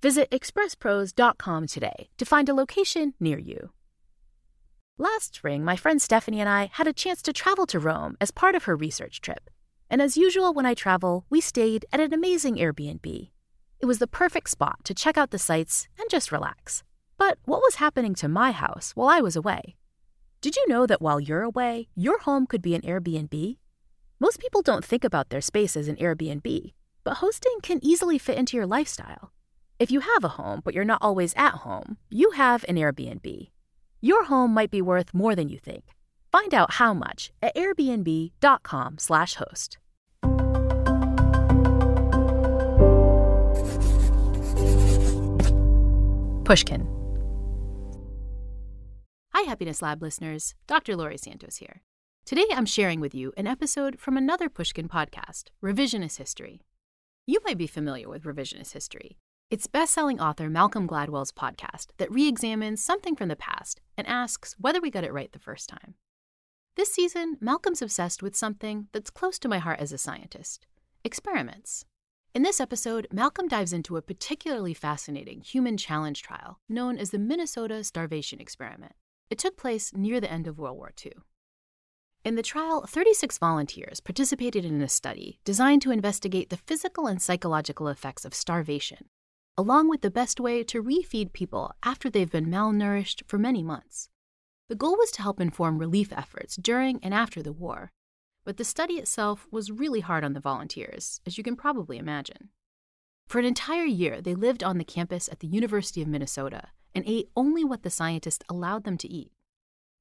Visit expresspros.com today to find a location near you. Last spring, my friend Stephanie and I had a chance to travel to Rome as part of her research trip. And as usual, when I travel, we stayed at an amazing Airbnb. It was the perfect spot to check out the sights and just relax. But what was happening to my house while I was away? Did you know that while you're away, your home could be an Airbnb? Most people don't think about their space as an Airbnb, but hosting can easily fit into your lifestyle. If you have a home, but you're not always at home, you have an Airbnb. Your home might be worth more than you think. Find out how much at airbnb.com/host. Pushkin. Hi, Happiness Lab listeners. Dr. Laurie Santos here. Today I'm sharing with you an episode from another Pushkin podcast, Revisionist History. You might be familiar with revisionist history. It's best-selling author Malcolm Gladwell's podcast that re-examines something from the past and asks whether we got it right the first time. This season, Malcolm's obsessed with something that's close to my heart as a scientist experiments. In this episode, Malcolm dives into a particularly fascinating human challenge trial known as the Minnesota Starvation Experiment. It took place near the end of World War II. In the trial, 36 volunteers participated in a study designed to investigate the physical and psychological effects of starvation along with the best way to refeed people after they've been malnourished for many months. The goal was to help inform relief efforts during and after the war, but the study itself was really hard on the volunteers, as you can probably imagine. For an entire year, they lived on the campus at the University of Minnesota and ate only what the scientists allowed them to eat.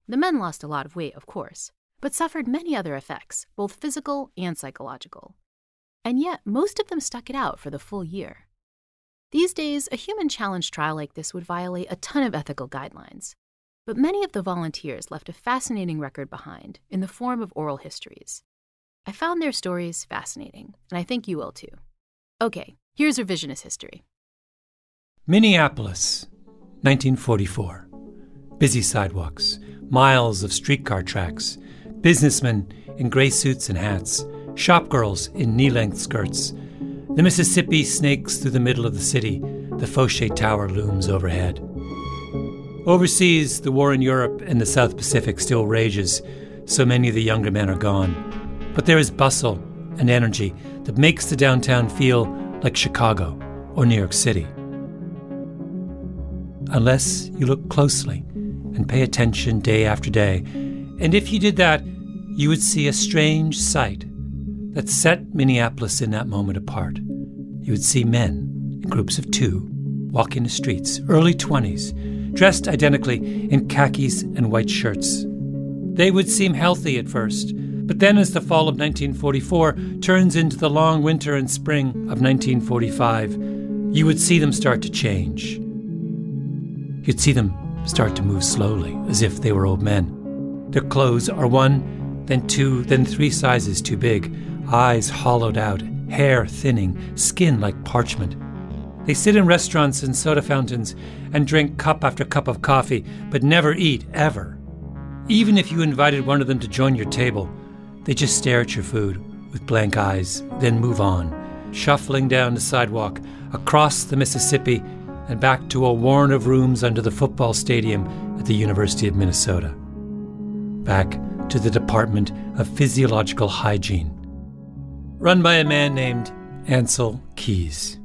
The men lost a lot of weight, of course, but suffered many other effects, both physical and psychological. And yet, most of them stuck it out for the full year. These days, a human challenge trial like this would violate a ton of ethical guidelines. But many of the volunteers left a fascinating record behind in the form of oral histories. I found their stories fascinating, and I think you will too. Okay, here's revisionist history. Minneapolis, 1944. Busy sidewalks, miles of streetcar tracks, businessmen in gray suits and hats, shopgirls in knee length skirts, the Mississippi snakes through the middle of the city. The Foshay Tower looms overhead. Overseas, the war in Europe and the South Pacific still rages. So many of the younger men are gone. But there is bustle and energy that makes the downtown feel like Chicago or New York City. Unless you look closely and pay attention day after day. And if you did that, you would see a strange sight that set Minneapolis in that moment apart you would see men in groups of two walking the streets, early 20s, dressed identically in khakis and white shirts. They would seem healthy at first, but then as the fall of 1944 turns into the long winter and spring of 1945, you would see them start to change. You'd see them start to move slowly, as if they were old men. Their clothes are one, then two, then three sizes too big, eyes hollowed out, hair thinning, skin like parchment. They sit in restaurants and soda fountains and drink cup after cup of coffee, but never eat, ever. Even if you invited one of them to join your table, they just stare at your food with blank eyes, then move on, shuffling down the sidewalk, across the Mississippi, and back to a warren of rooms under the football stadium at the University of Minnesota. Back to the Department of Physiological Hygiene run by a man named Ancel Keys.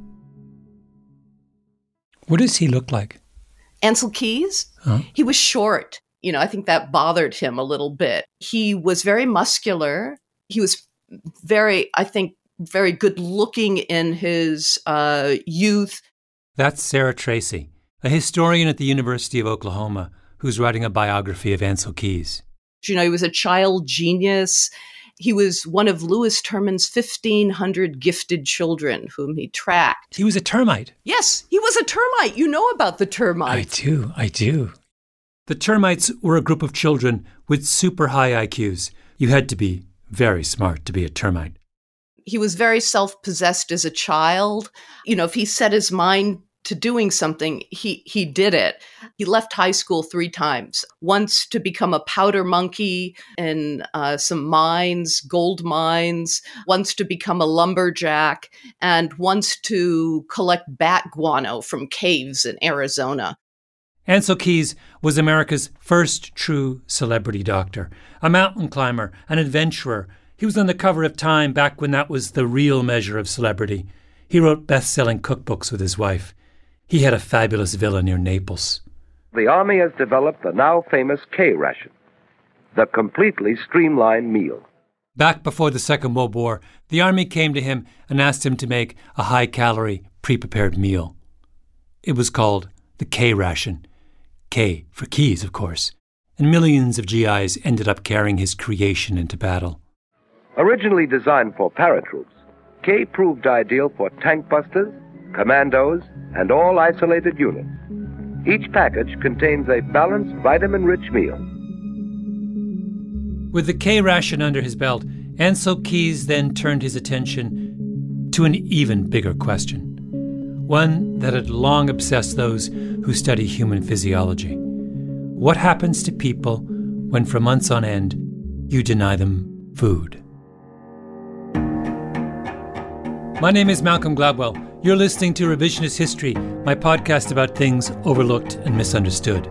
What does he look like? Ancel Keys? Huh? He was short. You know, I think that bothered him a little bit. He was very muscular. He was very, I think, very good looking in his uh, youth. That's Sarah Tracy, a historian at the University of Oklahoma who's writing a biography of Ancel Keys. You know, he was a child genius. He was one of Lewis Terman's 1,500 gifted children whom he tracked. He was a termite. Yes, he was a termite. You know about the termites. I do, I do. The termites were a group of children with super high IQs. You had to be very smart to be a termite. He was very self possessed as a child. You know, if he set his mind to doing something, he he did it. He left high school three times. Once to become a powder monkey in uh, some mines, gold mines. Once to become a lumberjack, and once to collect bat guano from caves in Arizona. Ancel Keys was America's first true celebrity doctor, a mountain climber, an adventurer. He was on the cover of Time back when that was the real measure of celebrity. He wrote best selling cookbooks with his wife. He had a fabulous villa near Naples. The Army has developed the now famous K ration, the completely streamlined meal. Back before the Second World War, the Army came to him and asked him to make a high calorie, pre prepared meal. It was called the K ration K for keys, of course, and millions of GIs ended up carrying his creation into battle. Originally designed for paratroops, K proved ideal for tank busters, commandos, and all isolated units. Each package contains a balanced, vitamin rich meal. With the K ration under his belt, Ancel Keys then turned his attention to an even bigger question one that had long obsessed those who study human physiology. What happens to people when, for months on end, you deny them food? My name is Malcolm Gladwell. You're listening to Revisionist History, my podcast about things overlooked and misunderstood.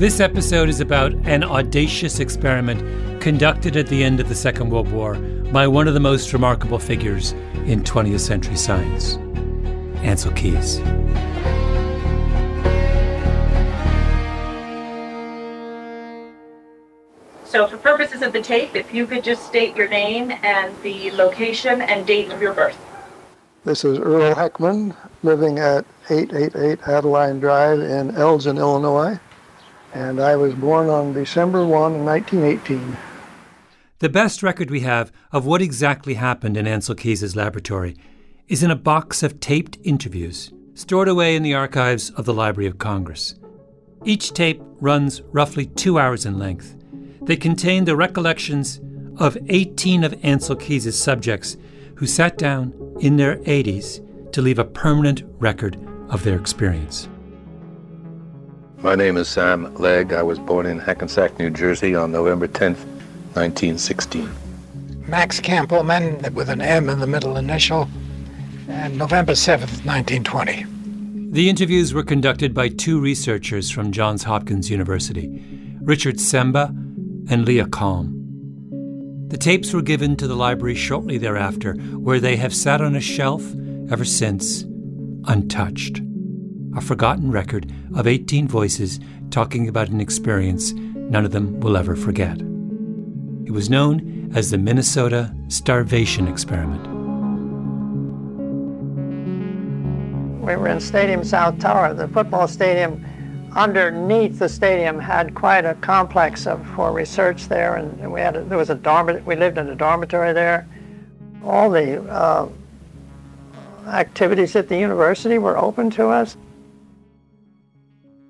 This episode is about an audacious experiment conducted at the end of the Second World War by one of the most remarkable figures in 20th century science, Ancel Keys. So, for purposes of the tape, if you could just state your name and the location and date of your birth. This is Earl Heckman, living at 888 Adeline Drive in Elgin, Illinois and I was born on December 1, 1918. The best record we have of what exactly happened in Ancel Keys' laboratory is in a box of taped interviews stored away in the archives of the Library of Congress. Each tape runs roughly two hours in length. They contain the recollections of 18 of Ancel Keys' subjects who sat down in their 80s to leave a permanent record of their experience. My name is Sam Legg. I was born in Hackensack, New Jersey on November 10th, 1916. Max Kampelman with an M in the middle initial, and November 7th, 1920. The interviews were conducted by two researchers from Johns Hopkins University, Richard Semba and Leah Kalm. The tapes were given to the library shortly thereafter, where they have sat on a shelf ever since, untouched a forgotten record of 18 voices talking about an experience none of them will ever forget. It was known as the Minnesota Starvation Experiment. We were in Stadium South Tower, the football stadium. Underneath the stadium had quite a complex of, for research there, and we had a, there was a dormitory. We lived in a dormitory there. All the uh, activities at the university were open to us.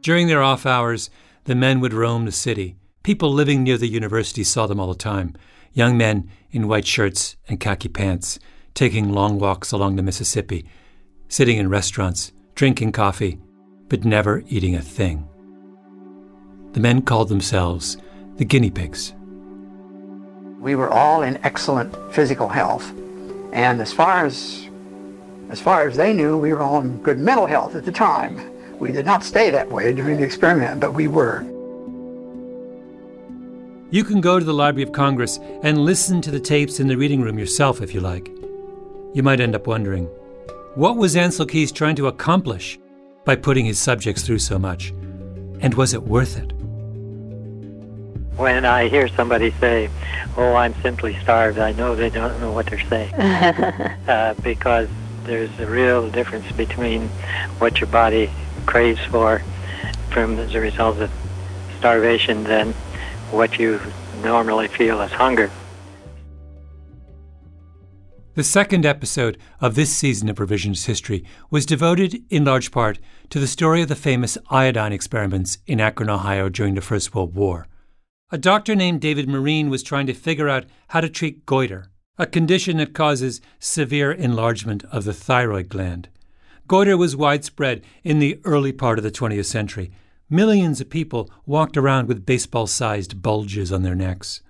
During their off hours, the men would roam the city. People living near the university saw them all the time. Young men in white shirts and khaki pants, taking long walks along the Mississippi, sitting in restaurants, drinking coffee, but never eating a thing. The men called themselves the guinea pigs. We were all in excellent physical health, and as far as as far as they knew, we were all in good mental health at the time. We did not stay that way during the experiment, but we were. You can go to the Library of Congress and listen to the tapes in the reading room yourself if you like. You might end up wondering what was Ancel Keys trying to accomplish? By putting his subjects through so much? And was it worth it? When I hear somebody say, Oh, I'm simply starved, I know they don't know what they're saying. uh, because there's a real difference between what your body craves for from as a result of starvation than what you normally feel as hunger. The second episode of this season of Revisionist History was devoted in large part to the story of the famous iodine experiments in Akron, Ohio during the First World War. A doctor named David Marine was trying to figure out how to treat goiter, a condition that causes severe enlargement of the thyroid gland. Goiter was widespread in the early part of the 20th century. Millions of people walked around with baseball sized bulges on their necks.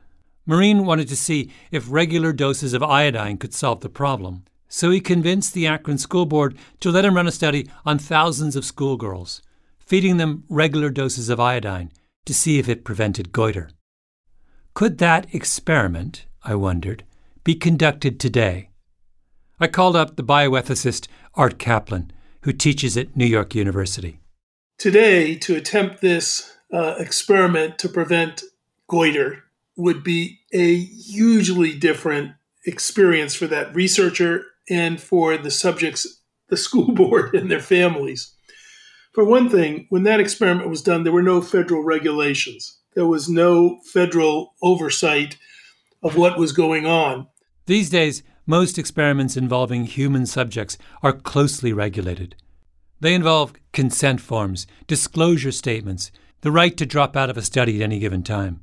Marine wanted to see if regular doses of iodine could solve the problem, so he convinced the Akron School Board to let him run a study on thousands of schoolgirls, feeding them regular doses of iodine to see if it prevented goiter. Could that experiment, I wondered, be conducted today? I called up the bioethicist Art Caplan, who teaches at New York University. Today, to attempt this uh, experiment to prevent goiter would be a hugely different experience for that researcher and for the subjects, the school board, and their families. For one thing, when that experiment was done, there were no federal regulations. There was no federal oversight of what was going on. These days, most experiments involving human subjects are closely regulated. They involve consent forms, disclosure statements, the right to drop out of a study at any given time.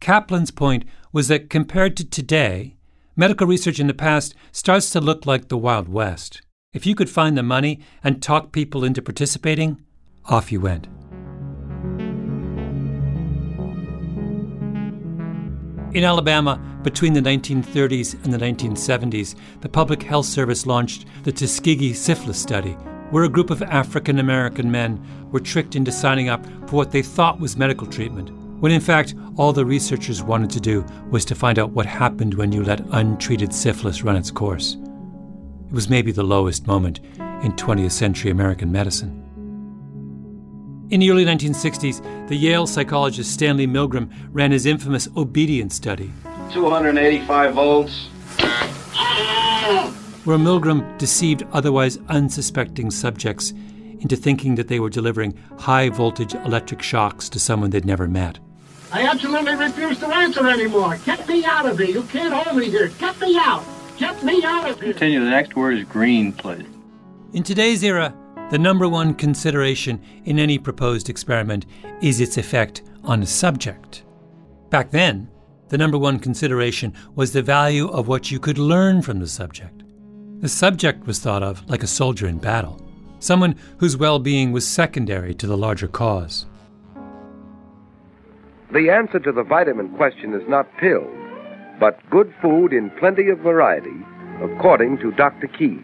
Caplan's point was that compared to today, medical research in the past starts to look like the Wild West. If you could find the money and talk people into participating, off you went. In Alabama, between the 1930s and the 1970s, the Public Health Service launched the Tuskegee Syphilis Study, where a group of African American men were tricked into signing up for what they thought was medical treatment, when in fact all the researchers wanted to do was to find out what happened when you let untreated syphilis run its course. It was maybe the lowest moment in 20th century American medicine. In the early 1960s, the Yale psychologist Stanley Milgram ran his infamous obedience study. 285 volts. Where Milgram deceived otherwise unsuspecting subjects into thinking that they were delivering high voltage electric shocks to someone they'd never met. I absolutely refuse to answer anymore. Get me out of here. You can't hold me here. Get me out. Get me out of here. Continue. The next word is green, please. In today's era, the number one consideration in any proposed experiment is its effect on the subject. Back then, the number one consideration was the value of what you could learn from the subject. The subject was thought of like a soldier in battle, someone whose well being was secondary to the larger cause. The answer to the vitamin question is not pills, but good food in plenty of variety, according to Dr. Keys.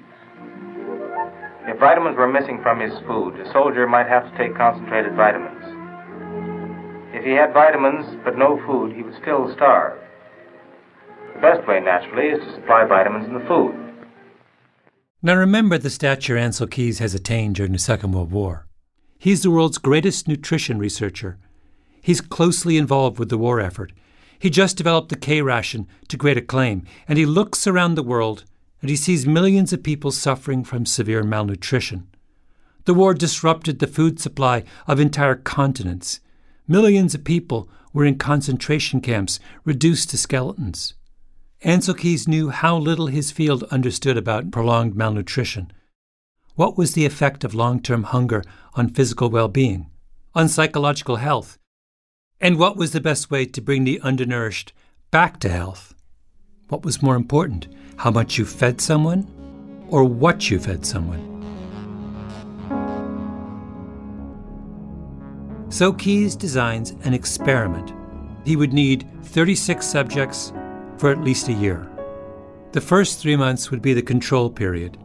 If vitamins were missing from his food, a soldier might have to take concentrated vitamins. If he had vitamins but no food, he would still starve. The best way, naturally, is to supply vitamins in the food. Now remember the stature Ancel Keys has attained during the Second World War. He's the world's greatest nutrition researcher. He's closely involved with the war effort. He just developed the K ration to great acclaim, and he looks around the world and he sees millions of people suffering from severe malnutrition. The war disrupted the food supply of entire continents. Millions of people were in concentration camps, reduced to skeletons. Ancel Keys knew how little his field understood about prolonged malnutrition. What was the effect of long term hunger on physical well being, on psychological health? And what was the best way to bring the undernourished back to health? What was more important, how much you fed someone or what you fed someone? So Keys designs an experiment. He would need 36 subjects for at least a year. The first three months would be the control period.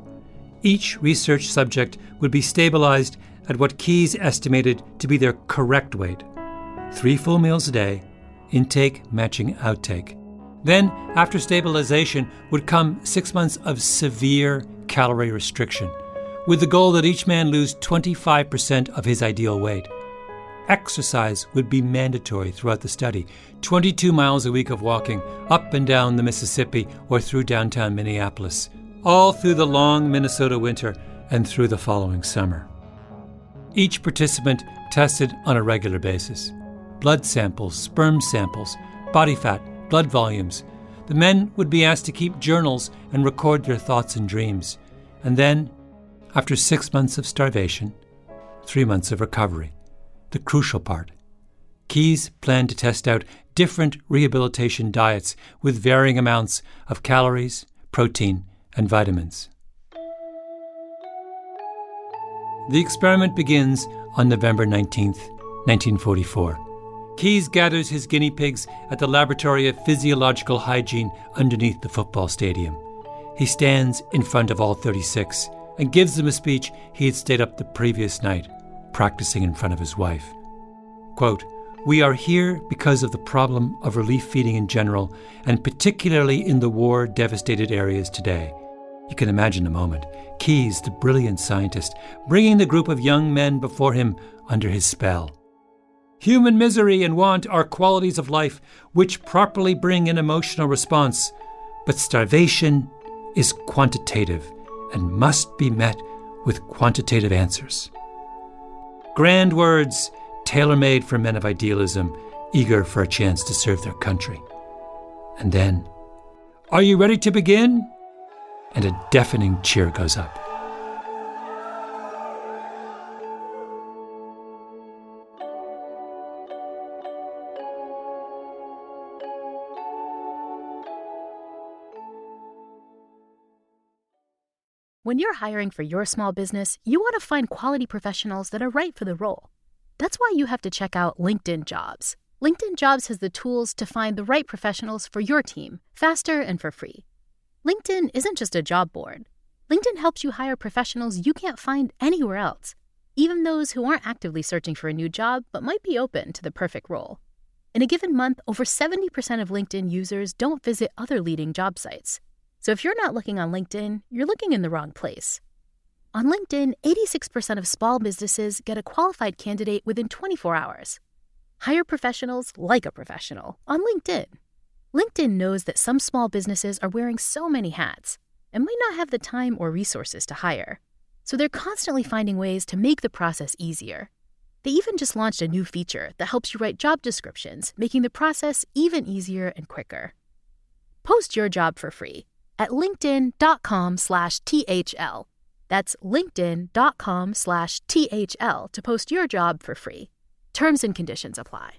Each research subject would be stabilized at what Keys estimated to be their correct weight three full meals a day, intake matching outtake. Then, after stabilization, would come six months of severe calorie restriction, with the goal that each man lose 25% of his ideal weight. Exercise would be mandatory throughout the study 22 miles a week of walking up and down the Mississippi or through downtown Minneapolis, all through the long Minnesota winter and through the following summer. Each participant tested on a regular basis blood samples, sperm samples, body fat, blood volumes. The men would be asked to keep journals and record their thoughts and dreams. And then, after six months of starvation, three months of recovery, the crucial part. Keys planned to test out different rehabilitation diets with varying amounts of calories, protein, and vitamins. The experiment begins on November 19, 1944. Keys gathers his guinea pigs at the Laboratory of Physiological Hygiene underneath the football stadium. He stands in front of all 36 and gives them a speech he had stayed up the previous night, practicing in front of his wife. Quote, we are here because of the problem of relief feeding in general, and particularly in the war devastated areas today. You can imagine the moment. Keys, the brilliant scientist, bringing the group of young men before him under his spell. Human misery and want are qualities of life which properly bring an emotional response, but starvation is quantitative and must be met with quantitative answers. Grand words, tailor made for men of idealism, eager for a chance to serve their country. And then, Are you ready to begin? And a deafening cheer goes up. When you're hiring for your small business, you want to find quality professionals that are right for the role. That's why you have to check out LinkedIn Jobs. LinkedIn Jobs has the tools to find the right professionals for your team faster and for free. LinkedIn isn't just a job board. LinkedIn helps you hire professionals you can't find anywhere else, even those who aren't actively searching for a new job but might be open to the perfect role. In a given month, over 70% of LinkedIn users don't visit other leading job sites. So if you're not looking on LinkedIn, you're looking in the wrong place. On LinkedIn, 86% of small businesses get a qualified candidate within 24 hours. Hire professionals like a professional on LinkedIn. LinkedIn knows that some small businesses are wearing so many hats and might not have the time or resources to hire. So they're constantly finding ways to make the process easier. They even just launched a new feature that helps you write job descriptions, making the process even easier and quicker. Post your job for free at linkedin.com slash THL. That's linkedin.com slash THL to post your job for free. Terms and conditions apply.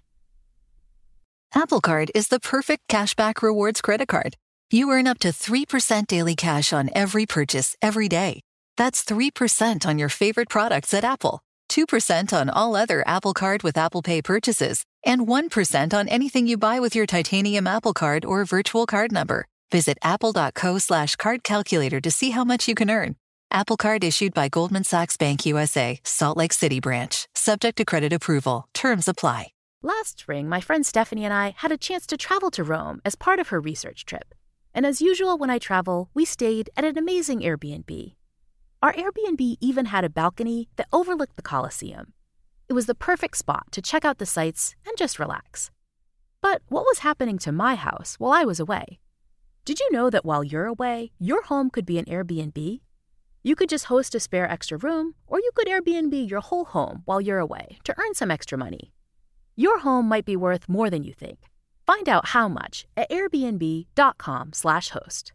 Apple Card is the perfect cashback rewards credit card. You earn up to 3% daily cash on every purchase every day. That's 3% on your favorite products at Apple, 2% on all other Apple Card with Apple Pay purchases, and 1% on anything you buy with your titanium Apple Card or virtual card number. Visit apple.co slash card calculator to see how much you can earn. Apple Card issued by Goldman Sachs Bank USA, Salt Lake City branch. Subject to credit approval. Terms apply. Last spring, my friend Stephanie and I had a chance to travel to Rome as part of her research trip. And as usual, when I travel, we stayed at an amazing Airbnb. Our Airbnb even had a balcony that overlooked the Colosseum. It was the perfect spot to check out the sights and just relax. But what was happening to my house while I was away? Did you know that while you're away, your home could be an Airbnb? You could just host a spare extra room, or you could Airbnb your whole home while you're away to earn some extra money. Your home might be worth more than you think. Find out how much at airbnb.com/host.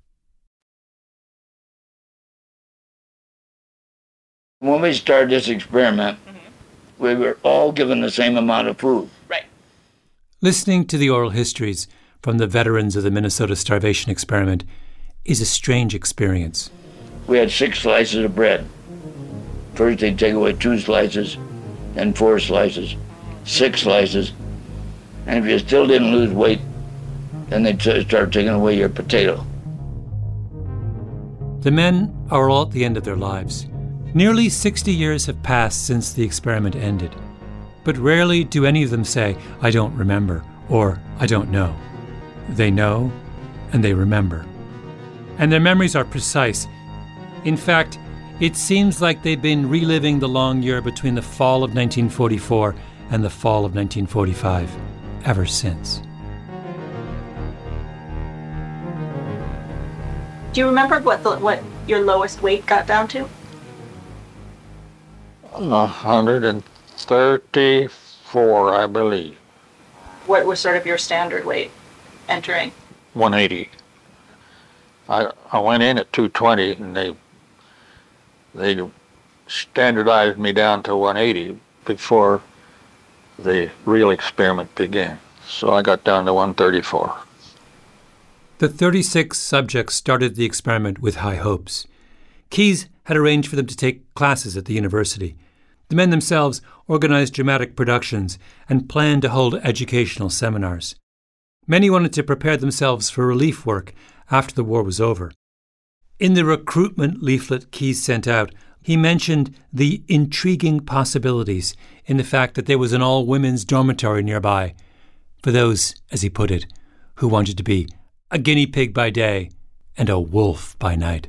When we started this experiment, mm-hmm. we were all given the same amount of food. Right. Listening to the oral histories from the veterans of the Minnesota starvation experiment is a strange experience. We had six slices of bread. First, they'd take away two slices, then four slices, six slices, and if you still didn't lose weight, then they'd start taking away your potato. The men are all at the end of their lives. Nearly 60 years have passed since the experiment ended, but rarely do any of them say, I don't remember, or I don't know. They know and they remember. And their memories are precise. In fact, It seems like they've been reliving the long year between the fall of 1944 and the fall of 1945 ever since. Do you remember what the, what your lowest weight got down to? 134, I believe. What was sort of your standard weight entering? 180. I I went in at 220, and they they standardized me down to 180 before the real experiment began. So I got down to 134. The 36 subjects started the experiment with high hopes. Keys had arranged for them to take classes at the university. The men themselves organized dramatic productions and planned to hold educational seminars. Many wanted to prepare themselves for relief work after the war was over. In the recruitment leaflet Keys sent out, he mentioned the intriguing possibilities in the fact that there was an all women's dormitory nearby for those, as he put it, who wanted to be a guinea pig by day and a wolf by night.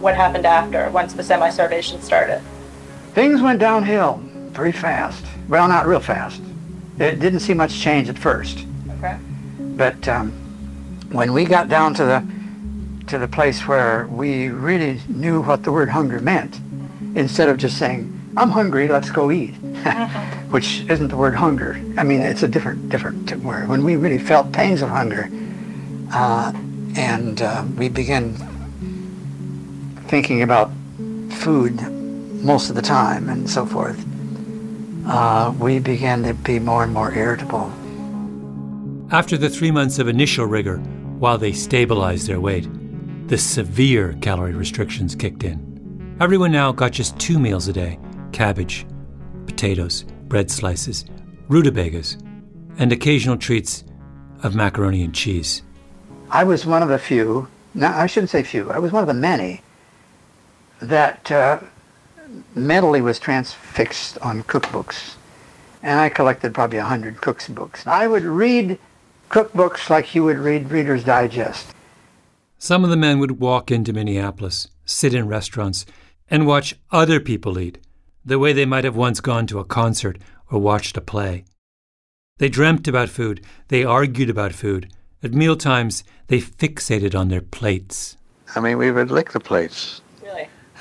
What happened after, once the semi starvation started? Things went downhill pretty fast. Well, not real fast. It didn't see much change at first. Okay. But um, when we got down to the to the place where we really knew what the word hunger meant, instead of just saying, "I'm hungry, let's go eat," which isn't the word hunger. I mean, it's a different different word. When we really felt pangs of hunger, uh, and uh, we began thinking about food most of the time and so forth, uh, we began to be more and more irritable. After the three months of initial rigor, while they stabilized their weight, the severe calorie restrictions kicked in. Everyone now got just two meals a day cabbage, potatoes, bread slices, rutabagas, and occasional treats of macaroni and cheese. I was one of the few, no, I shouldn't say few, I was one of the many that uh, mentally was transfixed on cookbooks. And I collected probably a hundred cooks books. I would read cookbooks like you would read Reader's Digest. Some of the men would walk into Minneapolis, sit in restaurants, and watch other people eat, the way they might have once gone to a concert or watched a play. They dreamt about food, they argued about food. At mealtimes, they fixated on their plates. I mean, we would lick the plates.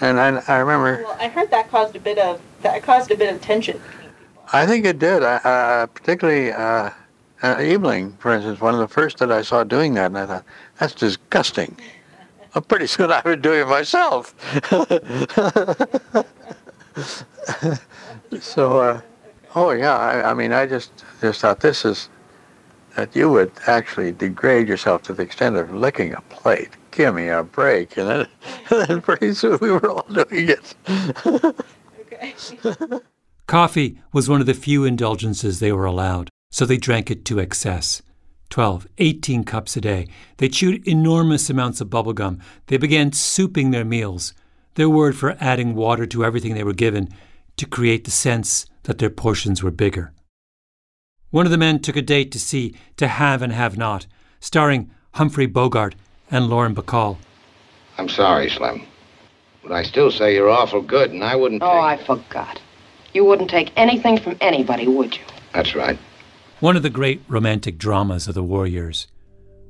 And I, I remember, Well, I heard that caused a bit of that caused a bit of tension. I think it did. I, uh, particularly uh, uh, Ebeling, for instance, one of the first that I saw doing that, and I thought, that's disgusting. Well, pretty soon I would do it myself. so, uh, oh yeah, I, I mean, I just just thought this is that you would actually degrade yourself to the extent of licking a plate. Give me a break, and then, then pretty soon we were all doing it. okay. Coffee was one of the few indulgences they were allowed, so they drank it to excess. 12, 18 cups a day. They chewed enormous amounts of bubble gum. They began souping their meals, their word for adding water to everything they were given to create the sense that their portions were bigger. One of the men took a date to see To Have and Have Not, starring Humphrey Bogart and Lauren Bacall. I'm sorry, Slim. But I still say you're awful good, and I wouldn't. Oh, I forgot. You wouldn't take anything from anybody, would you? That's right. One of the great romantic dramas of the war years.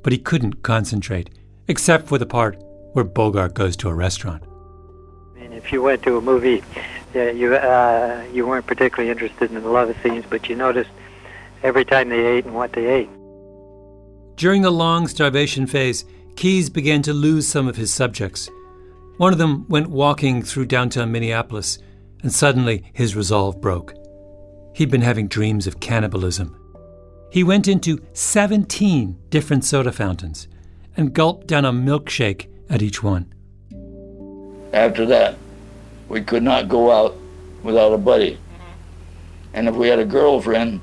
But he couldn't concentrate, except for the part where Bogart goes to a restaurant. I mean, if you went to a movie, yeah, you uh, you weren't particularly interested in the love scenes, but you noticed every time they ate and what they ate. During the long starvation phase, Keys began to lose some of his subjects. One of them went walking through downtown Minneapolis, and suddenly his resolve broke. He'd been having dreams of cannibalism. He went into 17 different soda fountains and gulped down a milkshake at each one. After that, we could not go out without a buddy. And if we had a girlfriend,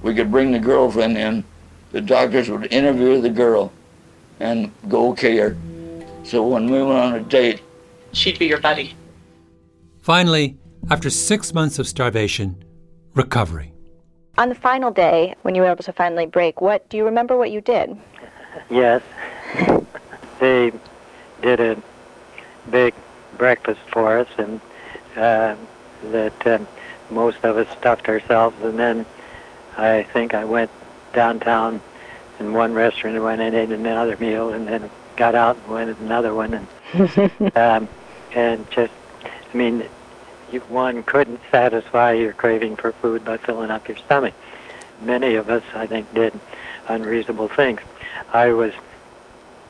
we could bring the girlfriend in. The doctors would interview the girl and go okay her. So when we went on a date, She'd be your buddy. Finally, after six months of starvation, recovery. On the final day, when you were able to finally break, what do you remember what you did? Yes. they did a big breakfast for us, and uh, that uh, most of us stuffed ourselves. And then I think I went downtown in one restaurant and went and ate another meal, and then got out and went to another one, and um, and just, I mean, you, one couldn't satisfy your craving for food by filling up your stomach. Many of us, I think, did unreasonable things. I was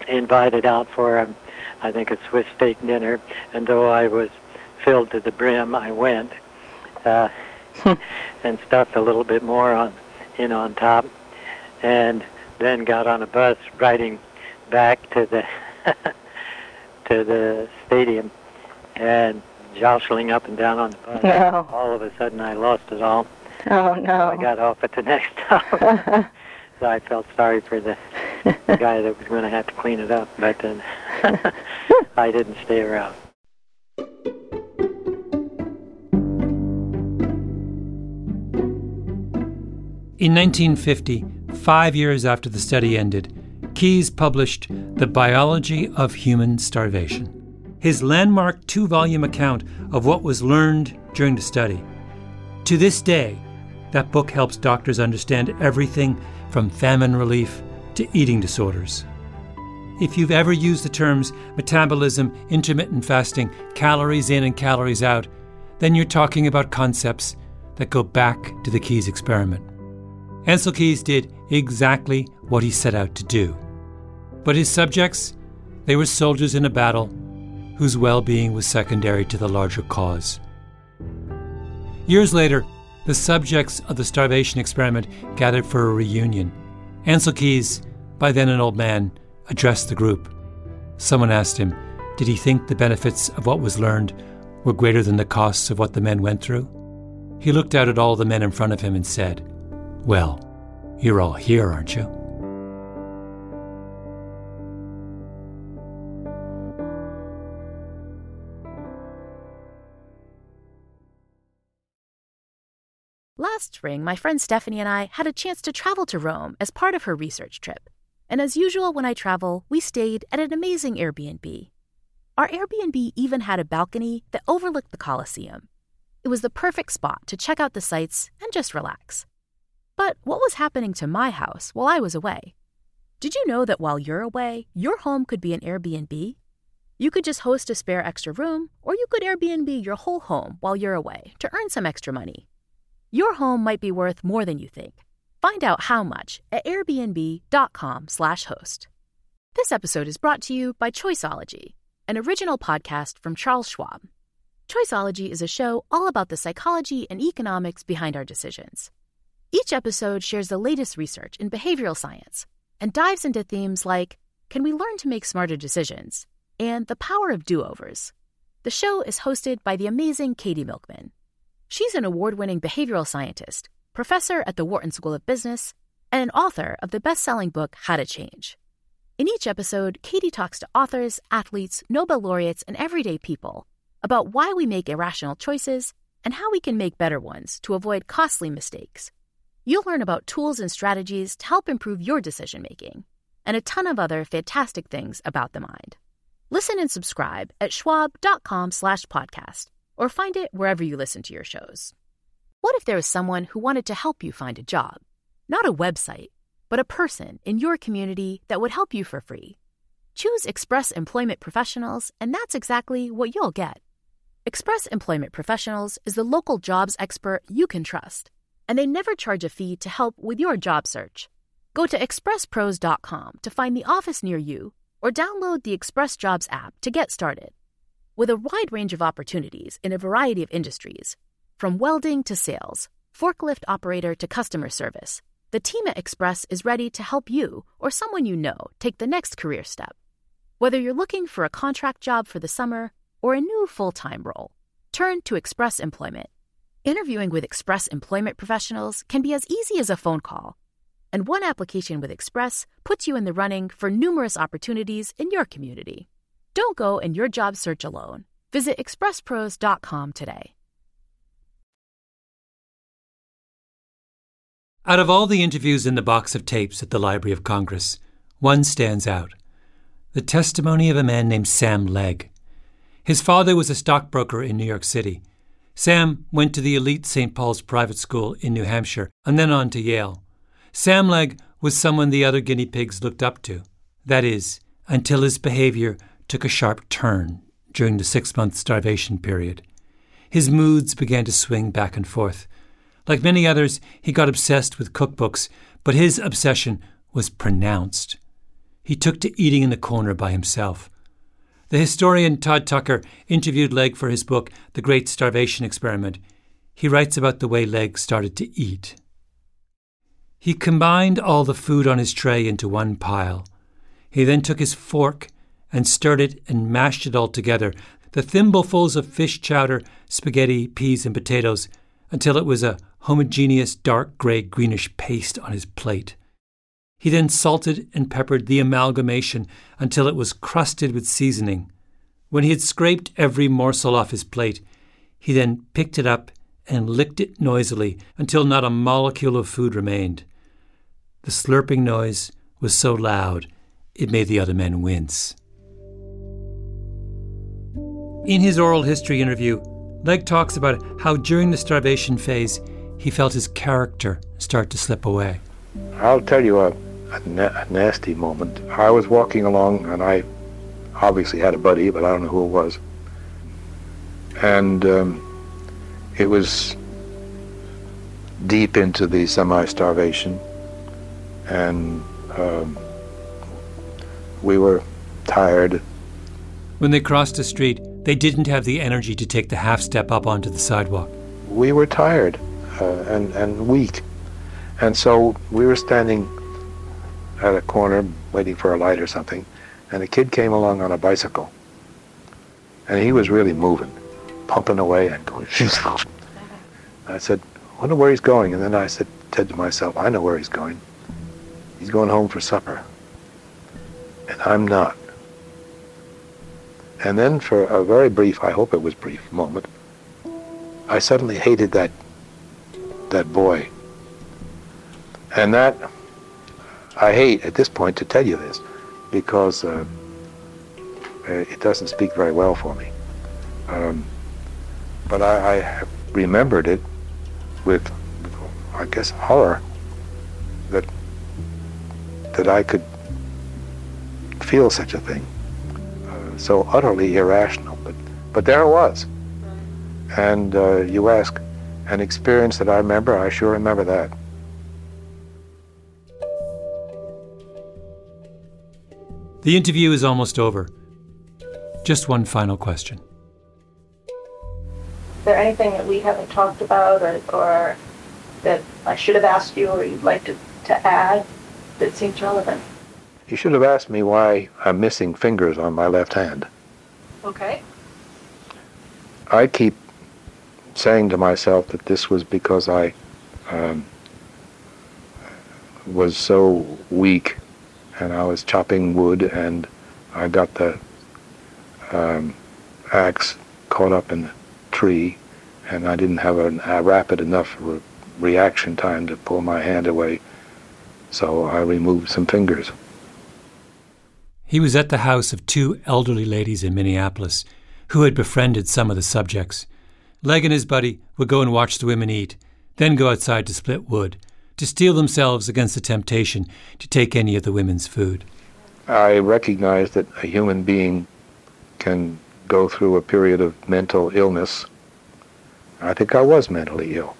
invited out for, a, I think, a Swiss steak dinner, and though I was filled to the brim, I went uh, and stuffed a little bit more on in on top, and then got on a bus riding back to the to the stadium and jostling up and down on the bus. No. All of a sudden, I lost it all. Oh no! I got off at the next stop, so I felt sorry for the guy that was going to have to clean it up. But then I didn't stay around. In 1950, five years after the study ended, Keys published The Biology of Human Starvation, his landmark two volume account of what was learned during the study. To this day, that book helps doctors understand everything from famine relief to eating disorders. If you've ever used the terms metabolism, intermittent fasting, calories in and calories out, then you're talking about concepts that go back to the Keys experiment. Ancel Keys did exactly what he set out to do. But his subjects, they were soldiers in a battle whose well being was secondary to the larger cause. Years later, the subjects of the starvation experiment gathered for a reunion. Ancel Keys, by then an old man, addressed the group. Someone asked him, did he think the benefits of what was learned were greater than the costs of what the men went through? He looked out at all the men in front of him and said, well, you're all here, aren't you? Last spring, my friend Stephanie and I had a chance to travel to Rome as part of her research trip. And as usual, when I travel, we stayed at an amazing Airbnb. Our Airbnb even had a balcony that overlooked the Colosseum. It was the perfect spot to check out the sights and just relax. But what was happening to my house while I was away? Did you know that while you're away, your home could be an Airbnb? You could just host a spare extra room, or you could Airbnb your whole home while you're away to earn some extra money. Your home might be worth more than you think. Find out how much at airbnb.com/host. This episode is brought to you by Choiceology, an original podcast from Charles Schwab. Choiceology is a show all about the psychology and economics behind our decisions. Each episode shares the latest research in behavioral science and dives into themes like can we learn to make smarter decisions and the power of do-overs. The show is hosted by the amazing Katie Milkman. She's an award winning behavioral scientist, professor at the Wharton School of Business, and an author of the best selling book, How to Change. In each episode, Katie talks to authors, athletes, Nobel laureates, and everyday people about why we make irrational choices and how we can make better ones to avoid costly mistakes. You'll learn about tools and strategies to help improve your decision making, and a ton of other fantastic things about the mind. Listen and subscribe at schwab.com slash podcast or find it wherever you listen to your shows. What if there was someone who wanted to help you find a job? Not a website, but a person in your community that would help you for free. Choose Express Employment Professionals, and that's exactly what you'll get. Express Employment Professionals is the local jobs expert you can trust, and they never charge a fee to help with your job search. Go to expresspros.com to find the office near you or download the Express Jobs app to get started. With a wide range of opportunities in a variety of industries, from welding to sales, forklift operator to customer service, the team at Express is ready to help you or someone you know take the next career step. Whether you're looking for a contract job for the summer or a new full time role, turn to Express Employment. Interviewing with Express Employment professionals can be as easy as a phone call, and one application with Express puts you in the running for numerous opportunities in your community. Don't go in your job search alone. Visit expresspros.com today. Out of all the interviews in the box of tapes at the Library of Congress, one stands out the testimony of a man named Sam Legg. His father was a stockbroker in New York City. Sam went to the elite St. Paul's private school in New Hampshire and then on to Yale. Sam Legg was someone the other guinea pigs looked up to. That is, until his behavior took a sharp turn during the six month starvation period. His moods began to swing back and forth. Like many others, he got obsessed with cookbooks, but his obsession was pronounced. He took to eating in the corner by himself. The historian Todd Tucker interviewed Legg for his book, The Great Starvation Experiment. He writes about the way Legg started to eat. He combined all the food on his tray into one pile. He then took his fork and stirred it and mashed it all together, the thimblefuls of fish chowder, spaghetti, peas, and potatoes, until it was a homogeneous dark grey greenish paste on his plate. He then salted and peppered the amalgamation until it was crusted with seasoning. When he had scraped every morsel off his plate, he then picked it up and licked it noisily until not a molecule of food remained. The slurping noise was so loud it made the other men wince. In his oral history interview, Legg talks about how during the starvation phase he felt his character start to slip away. I'll tell you a, a, na- a nasty moment. I was walking along and I obviously had a buddy, but I don't know who it was. And um, it was deep into the semi-starvation, and um, we were tired. When they crossed the street, they didn't have the energy to take the half step up onto the sidewalk. We were tired uh, and, and weak. And so we were standing at a corner waiting for a light or something, and a kid came along on a bicycle. And he was really moving, pumping away and going. I said, I wonder where he's going. And then I said, said to myself, I know where he's going. He's going home for supper. And I'm not. And then for a very brief, I hope it was brief, moment, I suddenly hated that that boy. And that I hate at this point to tell you this because uh, it doesn't speak very well for me. Um, but I, I remembered it with, I guess, horror that that I could feel such a thing. Uh, so utterly irrational, but but there it was. And uh, you ask, an experience that I remember, I sure remember that. The interview is almost over. Just one final question. Is there anything that we haven't talked about or, or that I should have asked you or you'd like to, to add that seems relevant? You should have asked me why I'm missing fingers on my left hand. Okay. I keep saying to myself that this was because I um, was so weak and I was chopping wood and I got the um, axe caught up in the tree and I didn't have a, a rapid enough re- reaction time to pull my hand away so I removed some fingers. He was at the house of two elderly ladies in Minneapolis who had befriended some of the subjects. Legg and his buddy would go and watch the women eat, then go outside to split wood, to steel themselves against the temptation to take any of the women's food. I recognize that a human being can go through a period of mental illness. I think I was mentally ill.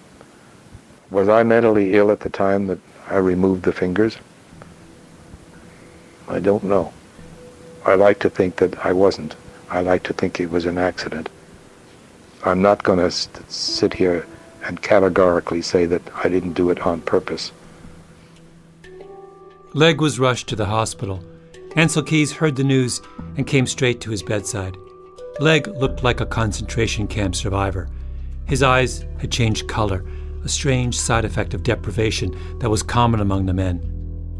Was I mentally ill at the time that I removed the fingers? I don't know. I like to think that I wasn't. I like to think it was an accident. I'm not going to sit here and categorically say that I didn't do it on purpose. Legg was rushed to the hospital. Ancel Keys heard the news and came straight to his bedside. Legg looked like a concentration camp survivor. His eyes had changed color, a strange side effect of deprivation that was common among the men.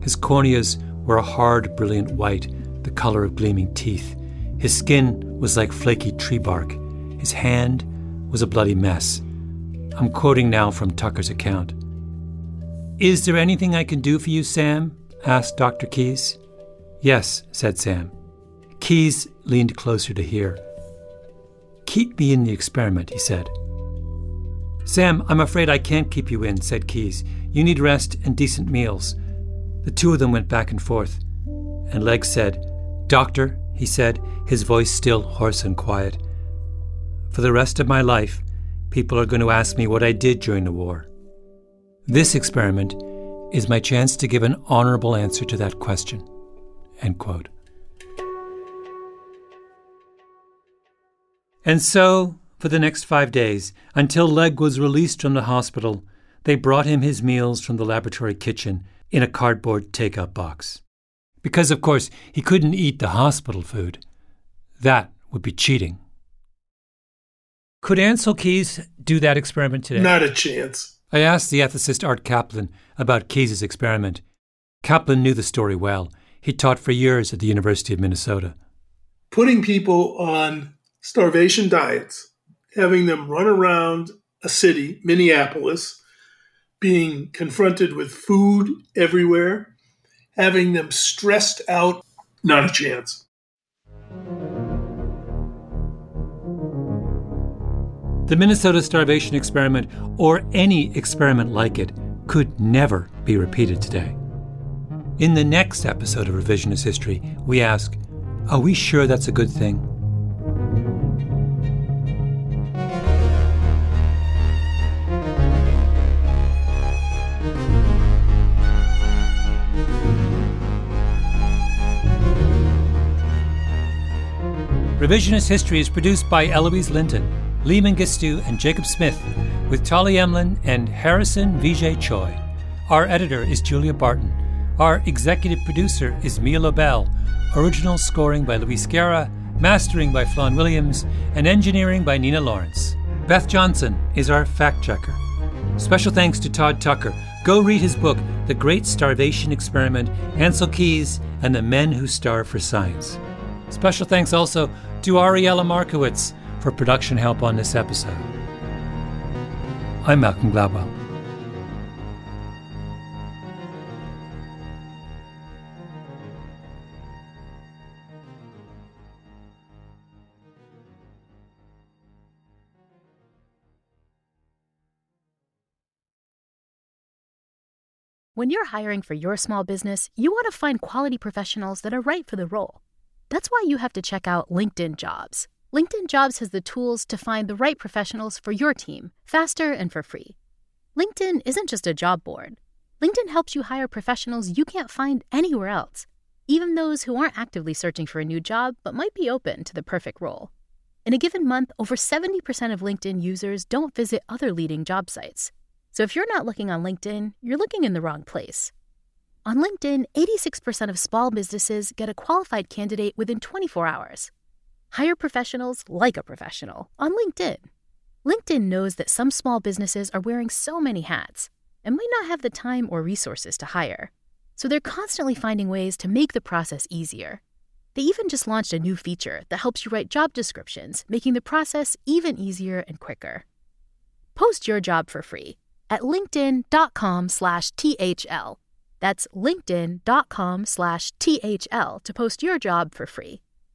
His corneas were a hard, brilliant white, the color of gleaming teeth. His skin was like flaky tree bark. His hand was a bloody mess. I'm quoting now from Tucker's account. Is there anything I can do for you, Sam? asked Dr. Keys. Yes, said Sam. Keys leaned closer to hear. Keep me in the experiment, he said. Sam, I'm afraid I can't keep you in, said Keys. You need rest and decent meals. The two of them went back and forth. And Legg said, Doctor, he said, his voice still hoarse and quiet, for the rest of my life, people are going to ask me what I did during the war. This experiment is my chance to give an honorable answer to that question. End quote. And so, for the next five days, until Legg was released from the hospital, they brought him his meals from the laboratory kitchen in a cardboard take-out box. Because, of course, he couldn't eat the hospital food. That would be cheating. Could Ancel Keys do that experiment today? Not a chance. I asked the ethicist Art Caplan about Keys's experiment. Caplan knew the story well. He taught for years at the University of Minnesota. Putting people on starvation diets, having them run around a city, Minneapolis, being confronted with food everywhere, having them stressed out, not a chance. The Minnesota starvation experiment, or any experiment like it, could never be repeated today. In the next episode of Revisionist History, we ask Are we sure that's a good thing? Revisionist History is produced by Eloise Lynton, Lee Mengistu, and Jacob Smith, with Tali Emlin and Harrison Vijay Choi. Our editor is Julia Barton. Our executive producer is Mia Lobel. Original scoring by Luis Guerra, mastering by Flawn Williams, and engineering by Nina Lawrence. Beth Johnson is our fact checker. Special thanks to Todd Tucker. Go read his book, The Great Starvation Experiment Ancel Keys and the Men Who Starve for Science. Special thanks also to Ariella Markowitz for production help on this episode. I'm Malcolm Gladwell. When you're hiring for your small business, you want to find quality professionals that are right for the role. That's why you have to check out LinkedIn Jobs. LinkedIn Jobs has the tools to find the right professionals for your team faster and for free. LinkedIn isn't just a job board. LinkedIn helps you hire professionals you can't find anywhere else, even those who aren't actively searching for a new job but might be open to the perfect role. In a given month, over 70% of LinkedIn users don't visit other leading job sites. So if you're not looking on LinkedIn, you're looking in the wrong place. On LinkedIn, 86% of small businesses get a qualified candidate within 24 hours. Hire professionals like a professional on LinkedIn. LinkedIn knows that some small businesses are wearing so many hats and might not have the time or resources to hire. So they're constantly finding ways to make the process easier. They even just launched a new feature that helps you write job descriptions, making the process even easier and quicker. Post your job for free at linkedin.com/thl. That's linkedin.com/thl to post your job for free.